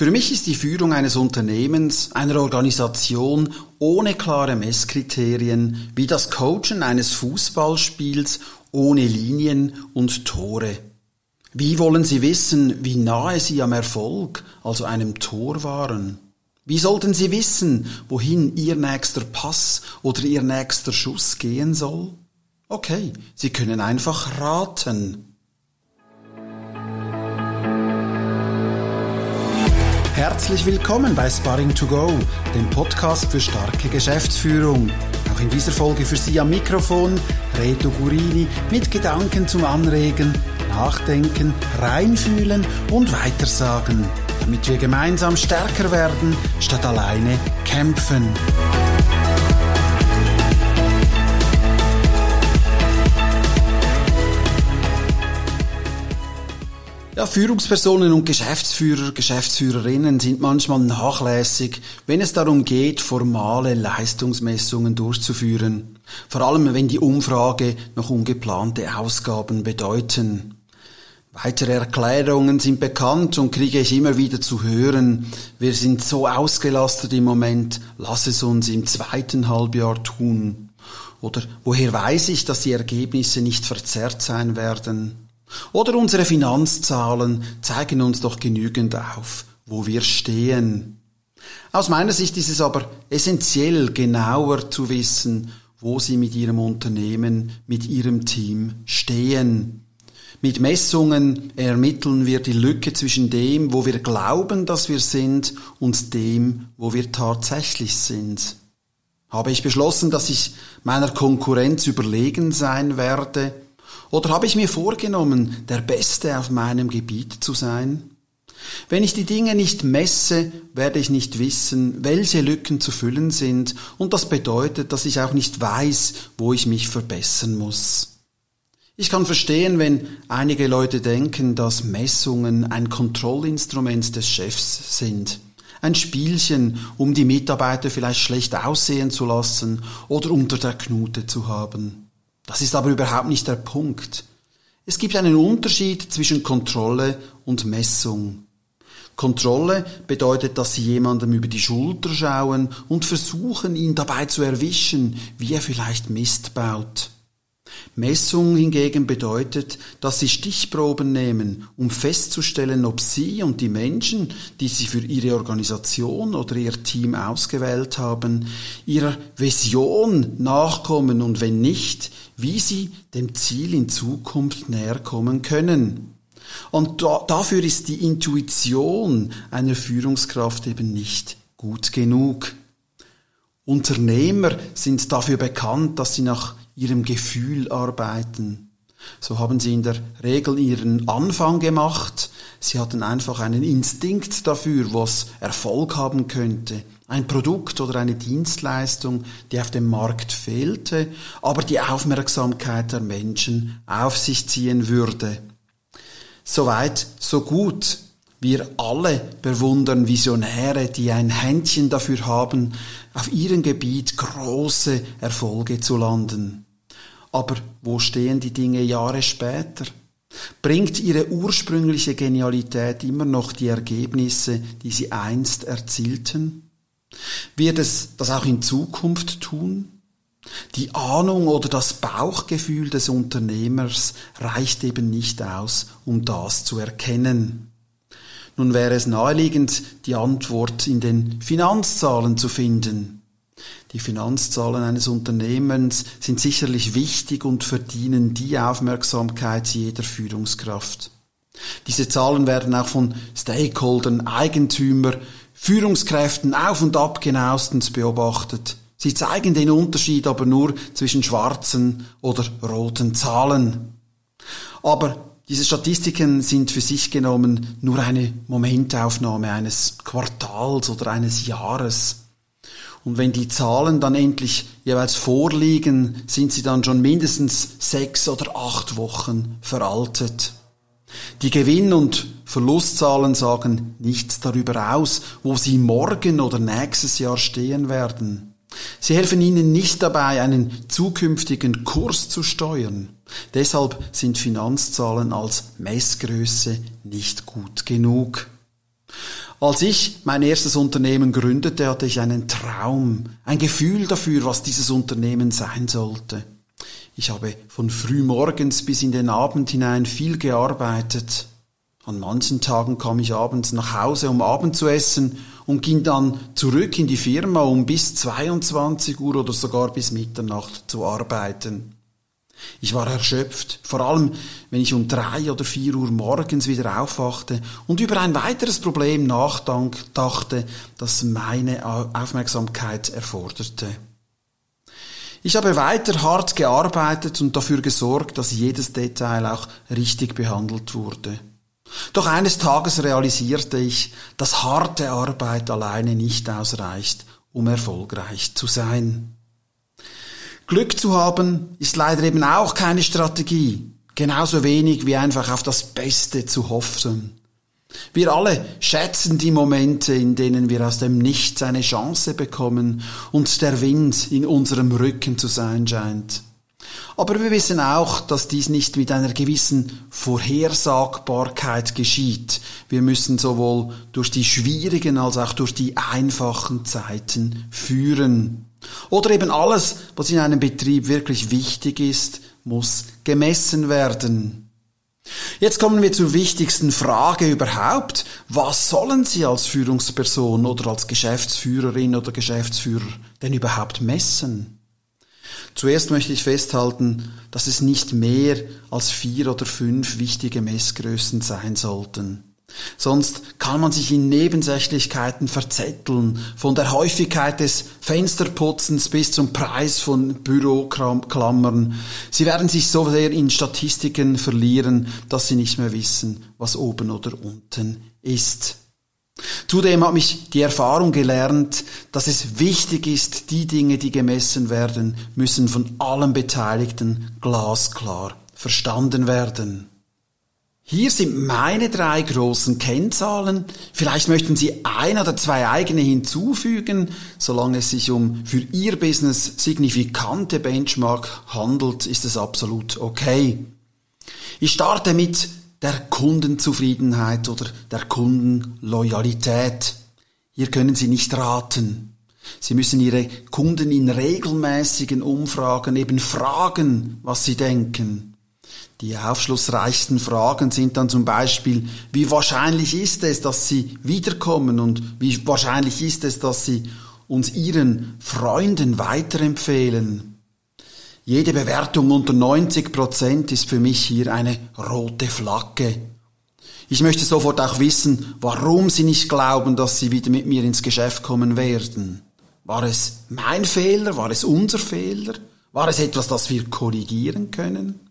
Für mich ist die Führung eines Unternehmens, einer Organisation ohne klare Messkriterien wie das Coachen eines Fußballspiels ohne Linien und Tore. Wie wollen Sie wissen, wie nahe Sie am Erfolg, also einem Tor waren? Wie sollten Sie wissen, wohin Ihr nächster Pass oder Ihr nächster Schuss gehen soll? Okay, Sie können einfach raten. Herzlich willkommen bei Sparring to Go, dem Podcast für starke Geschäftsführung. Auch in dieser Folge für Sie am Mikrofon Reto Gurini mit Gedanken zum Anregen, Nachdenken, Reinfühlen und Weitersagen, damit wir gemeinsam stärker werden, statt alleine kämpfen. Ja, Führungspersonen und Geschäftsführer, Geschäftsführerinnen sind manchmal nachlässig, wenn es darum geht, formale Leistungsmessungen durchzuführen. Vor allem, wenn die Umfrage noch ungeplante Ausgaben bedeuten. Weitere Erklärungen sind bekannt und kriege ich immer wieder zu hören. Wir sind so ausgelastet im Moment, lass es uns im zweiten Halbjahr tun. Oder woher weiß ich, dass die Ergebnisse nicht verzerrt sein werden? Oder unsere Finanzzahlen zeigen uns doch genügend auf, wo wir stehen. Aus meiner Sicht ist es aber essentiell, genauer zu wissen, wo Sie mit Ihrem Unternehmen, mit Ihrem Team stehen. Mit Messungen ermitteln wir die Lücke zwischen dem, wo wir glauben, dass wir sind, und dem, wo wir tatsächlich sind. Habe ich beschlossen, dass ich meiner Konkurrenz überlegen sein werde, oder habe ich mir vorgenommen, der Beste auf meinem Gebiet zu sein? Wenn ich die Dinge nicht messe, werde ich nicht wissen, welche Lücken zu füllen sind, und das bedeutet, dass ich auch nicht weiß, wo ich mich verbessern muss. Ich kann verstehen, wenn einige Leute denken, dass Messungen ein Kontrollinstrument des Chefs sind. Ein Spielchen, um die Mitarbeiter vielleicht schlecht aussehen zu lassen oder unter der Knute zu haben. Das ist aber überhaupt nicht der Punkt. Es gibt einen Unterschied zwischen Kontrolle und Messung. Kontrolle bedeutet, dass Sie jemandem über die Schulter schauen und versuchen, ihn dabei zu erwischen, wie er vielleicht Mist baut. Messung hingegen bedeutet, dass sie Stichproben nehmen, um festzustellen, ob sie und die Menschen, die sie für ihre Organisation oder ihr Team ausgewählt haben, ihrer Vision nachkommen und wenn nicht, wie sie dem Ziel in Zukunft näher kommen können. Und da, dafür ist die Intuition einer Führungskraft eben nicht gut genug. Unternehmer sind dafür bekannt, dass sie nach ihrem Gefühl arbeiten. So haben sie in der Regel ihren Anfang gemacht. Sie hatten einfach einen Instinkt dafür, was Erfolg haben könnte. Ein Produkt oder eine Dienstleistung, die auf dem Markt fehlte, aber die Aufmerksamkeit der Menschen auf sich ziehen würde. Soweit, so gut. Wir alle bewundern Visionäre, die ein Händchen dafür haben, auf ihrem Gebiet große Erfolge zu landen. Aber wo stehen die Dinge Jahre später? Bringt ihre ursprüngliche Genialität immer noch die Ergebnisse, die sie einst erzielten? Wird es das auch in Zukunft tun? Die Ahnung oder das Bauchgefühl des Unternehmers reicht eben nicht aus, um das zu erkennen. Nun wäre es naheliegend, die Antwort in den Finanzzahlen zu finden. Die Finanzzahlen eines Unternehmens sind sicherlich wichtig und verdienen die Aufmerksamkeit jeder Führungskraft. Diese Zahlen werden auch von Stakeholdern, Eigentümer, Führungskräften auf und ab genauestens beobachtet. Sie zeigen den Unterschied aber nur zwischen schwarzen oder roten Zahlen. Aber diese Statistiken sind für sich genommen nur eine Momentaufnahme eines Quartals oder eines Jahres. Und wenn die Zahlen dann endlich jeweils vorliegen, sind sie dann schon mindestens sechs oder acht Wochen veraltet. Die Gewinn- und Verlustzahlen sagen nichts darüber aus, wo sie morgen oder nächstes Jahr stehen werden. Sie helfen Ihnen nicht dabei, einen zukünftigen Kurs zu steuern. Deshalb sind Finanzzahlen als Messgröße nicht gut genug. Als ich mein erstes Unternehmen gründete, hatte ich einen Traum, ein Gefühl dafür, was dieses Unternehmen sein sollte. Ich habe von frühmorgens bis in den Abend hinein viel gearbeitet. An manchen Tagen kam ich abends nach Hause, um Abend zu essen und ging dann zurück in die Firma, um bis 22 Uhr oder sogar bis Mitternacht zu arbeiten. Ich war erschöpft, vor allem wenn ich um drei oder vier Uhr morgens wieder aufwachte und über ein weiteres Problem nachdachte, das meine Aufmerksamkeit erforderte. Ich habe weiter hart gearbeitet und dafür gesorgt, dass jedes Detail auch richtig behandelt wurde. Doch eines Tages realisierte ich, dass harte Arbeit alleine nicht ausreicht, um erfolgreich zu sein. Glück zu haben ist leider eben auch keine Strategie, genauso wenig wie einfach auf das Beste zu hoffen. Wir alle schätzen die Momente, in denen wir aus dem Nichts eine Chance bekommen und der Wind in unserem Rücken zu sein scheint. Aber wir wissen auch, dass dies nicht mit einer gewissen Vorhersagbarkeit geschieht. Wir müssen sowohl durch die schwierigen als auch durch die einfachen Zeiten führen. Oder eben alles, was in einem Betrieb wirklich wichtig ist, muss gemessen werden. Jetzt kommen wir zur wichtigsten Frage überhaupt. Was sollen Sie als Führungsperson oder als Geschäftsführerin oder Geschäftsführer denn überhaupt messen? Zuerst möchte ich festhalten, dass es nicht mehr als vier oder fünf wichtige Messgrößen sein sollten. Sonst kann man sich in Nebensächlichkeiten verzetteln, von der Häufigkeit des Fensterputzens bis zum Preis von Büroklammern. Sie werden sich so sehr in Statistiken verlieren, dass sie nicht mehr wissen, was oben oder unten ist. Zudem hat mich die Erfahrung gelernt, dass es wichtig ist, die Dinge, die gemessen werden, müssen von allen Beteiligten glasklar verstanden werden. Hier sind meine drei großen Kennzahlen. Vielleicht möchten Sie ein oder zwei eigene hinzufügen. Solange es sich um für Ihr Business signifikante Benchmark handelt, ist es absolut okay. Ich starte mit der Kundenzufriedenheit oder der Kundenloyalität. Hier können Sie nicht raten. Sie müssen Ihre Kunden in regelmäßigen Umfragen eben fragen, was sie denken. Die aufschlussreichsten Fragen sind dann zum Beispiel, wie wahrscheinlich ist es, dass Sie wiederkommen und wie wahrscheinlich ist es, dass Sie uns Ihren Freunden weiterempfehlen. Jede Bewertung unter 90 Prozent ist für mich hier eine rote Flagge. Ich möchte sofort auch wissen, warum Sie nicht glauben, dass Sie wieder mit mir ins Geschäft kommen werden. War es mein Fehler? War es unser Fehler? War es etwas, das wir korrigieren können?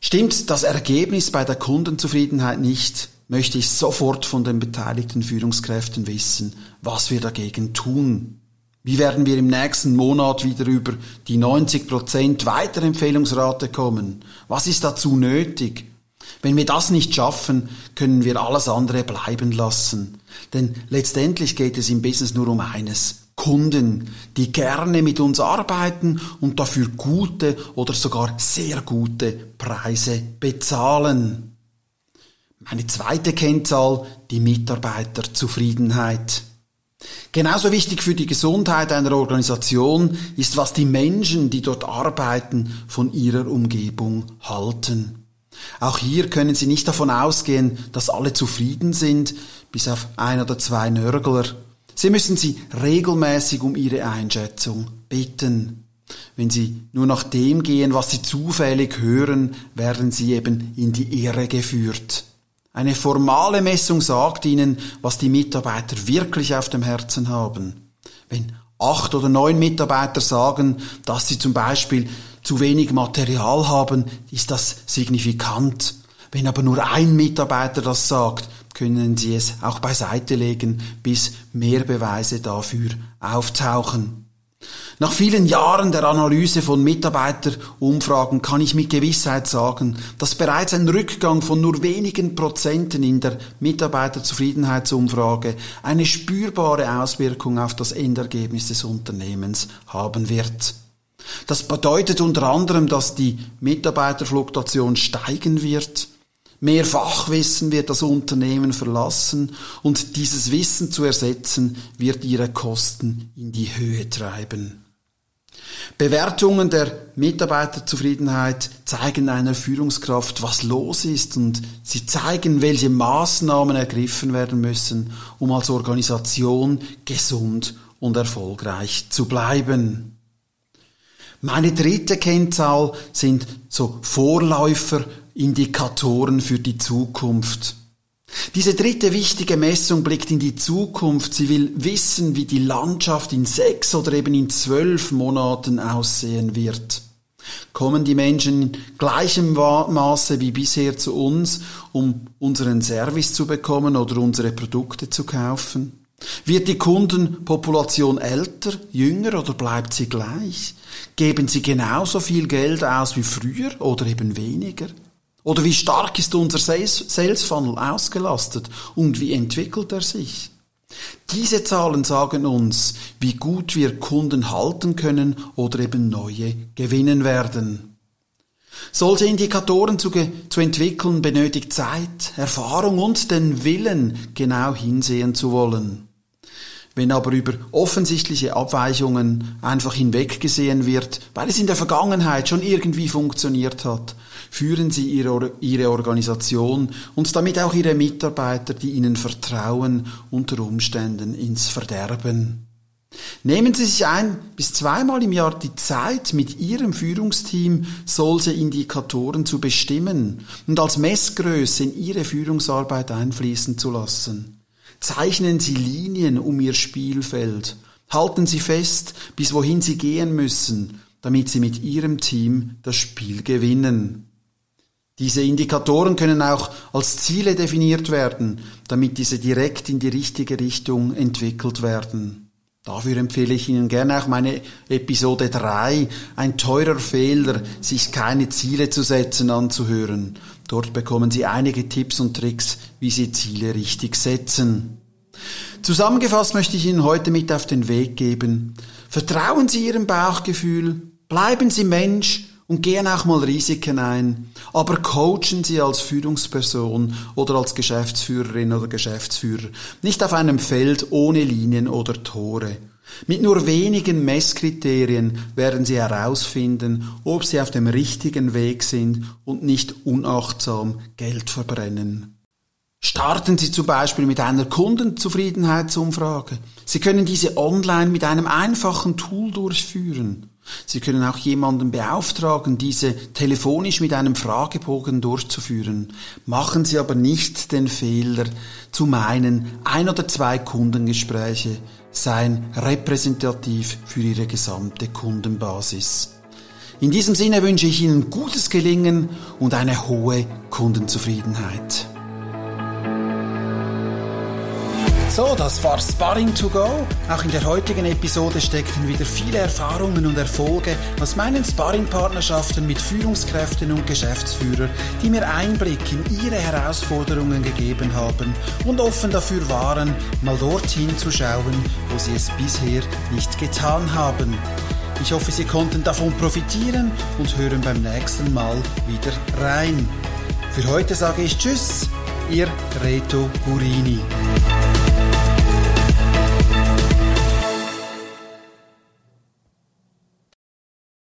Stimmt das Ergebnis bei der Kundenzufriedenheit nicht, möchte ich sofort von den beteiligten Führungskräften wissen, was wir dagegen tun. Wie werden wir im nächsten Monat wieder über die 90% Weiterempfehlungsrate kommen? Was ist dazu nötig? Wenn wir das nicht schaffen, können wir alles andere bleiben lassen. Denn letztendlich geht es im Business nur um eines. Kunden, die gerne mit uns arbeiten und dafür gute oder sogar sehr gute Preise bezahlen. Meine zweite Kennzahl, die Mitarbeiterzufriedenheit. Genauso wichtig für die Gesundheit einer Organisation ist, was die Menschen, die dort arbeiten, von ihrer Umgebung halten. Auch hier können Sie nicht davon ausgehen, dass alle zufrieden sind, bis auf ein oder zwei Nörgler. Sie müssen sie regelmäßig um ihre Einschätzung bitten. Wenn Sie nur nach dem gehen, was Sie zufällig hören, werden Sie eben in die Irre geführt. Eine formale Messung sagt Ihnen, was die Mitarbeiter wirklich auf dem Herzen haben. Wenn acht oder neun Mitarbeiter sagen, dass sie zum Beispiel zu wenig Material haben, ist das signifikant. Wenn aber nur ein Mitarbeiter das sagt, können Sie es auch beiseite legen, bis mehr Beweise dafür auftauchen. Nach vielen Jahren der Analyse von Mitarbeiterumfragen kann ich mit Gewissheit sagen, dass bereits ein Rückgang von nur wenigen Prozenten in der Mitarbeiterzufriedenheitsumfrage eine spürbare Auswirkung auf das Endergebnis des Unternehmens haben wird. Das bedeutet unter anderem, dass die Mitarbeiterfluktuation steigen wird, Mehr Fachwissen wird das Unternehmen verlassen und dieses Wissen zu ersetzen wird ihre Kosten in die Höhe treiben. Bewertungen der Mitarbeiterzufriedenheit zeigen einer Führungskraft, was los ist und sie zeigen, welche Maßnahmen ergriffen werden müssen, um als Organisation gesund und erfolgreich zu bleiben. Meine dritte Kennzahl sind so Vorläuferindikatoren für die Zukunft. Diese dritte wichtige Messung blickt in die Zukunft. Sie will wissen, wie die Landschaft in sechs oder eben in zwölf Monaten aussehen wird. Kommen die Menschen in gleichem Maße wie bisher zu uns, um unseren Service zu bekommen oder unsere Produkte zu kaufen? Wird die Kundenpopulation älter, jünger oder bleibt sie gleich? Geben sie genauso viel Geld aus wie früher oder eben weniger? Oder wie stark ist unser Sales Funnel ausgelastet und wie entwickelt er sich? Diese Zahlen sagen uns, wie gut wir Kunden halten können oder eben neue gewinnen werden. Solche Indikatoren zu, zu entwickeln benötigt Zeit, Erfahrung und den Willen, genau hinsehen zu wollen. Wenn aber über offensichtliche Abweichungen einfach hinweggesehen wird, weil es in der Vergangenheit schon irgendwie funktioniert hat, führen Sie Ihre, Ihre Organisation und damit auch Ihre Mitarbeiter, die Ihnen vertrauen, unter Umständen ins Verderben. Nehmen Sie sich ein bis zweimal im Jahr die Zeit, mit Ihrem Führungsteam solche Indikatoren zu bestimmen und als Messgröße in Ihre Führungsarbeit einfließen zu lassen. Zeichnen Sie Linien um Ihr Spielfeld. Halten Sie fest, bis wohin Sie gehen müssen, damit Sie mit Ihrem Team das Spiel gewinnen. Diese Indikatoren können auch als Ziele definiert werden, damit diese direkt in die richtige Richtung entwickelt werden. Dafür empfehle ich Ihnen gerne auch meine Episode 3, ein teurer Fehler, sich keine Ziele zu setzen, anzuhören. Dort bekommen Sie einige Tipps und Tricks, wie Sie Ziele richtig setzen. Zusammengefasst möchte ich Ihnen heute mit auf den Weg geben. Vertrauen Sie Ihrem Bauchgefühl, bleiben Sie Mensch und gehen auch mal Risiken ein, aber coachen Sie als Führungsperson oder als Geschäftsführerin oder Geschäftsführer nicht auf einem Feld ohne Linien oder Tore. Mit nur wenigen Messkriterien werden Sie herausfinden, ob Sie auf dem richtigen Weg sind und nicht unachtsam Geld verbrennen. Starten Sie zum Beispiel mit einer Kundenzufriedenheitsumfrage. Sie können diese online mit einem einfachen Tool durchführen. Sie können auch jemanden beauftragen, diese telefonisch mit einem Fragebogen durchzuführen. Machen Sie aber nicht den Fehler zu meinen, ein oder zwei Kundengespräche seien repräsentativ für Ihre gesamte Kundenbasis. In diesem Sinne wünsche ich Ihnen gutes Gelingen und eine hohe Kundenzufriedenheit. So, das war Sparring to Go. Auch in der heutigen Episode steckten wieder viele Erfahrungen und Erfolge aus meinen Sparring-Partnerschaften mit Führungskräften und Geschäftsführern, die mir Einblick in ihre Herausforderungen gegeben haben und offen dafür waren, mal dorthin zu schauen, wo sie es bisher nicht getan haben. Ich hoffe, Sie konnten davon profitieren und hören beim nächsten Mal wieder rein. Für heute sage ich Tschüss, Ihr Reto Gurini.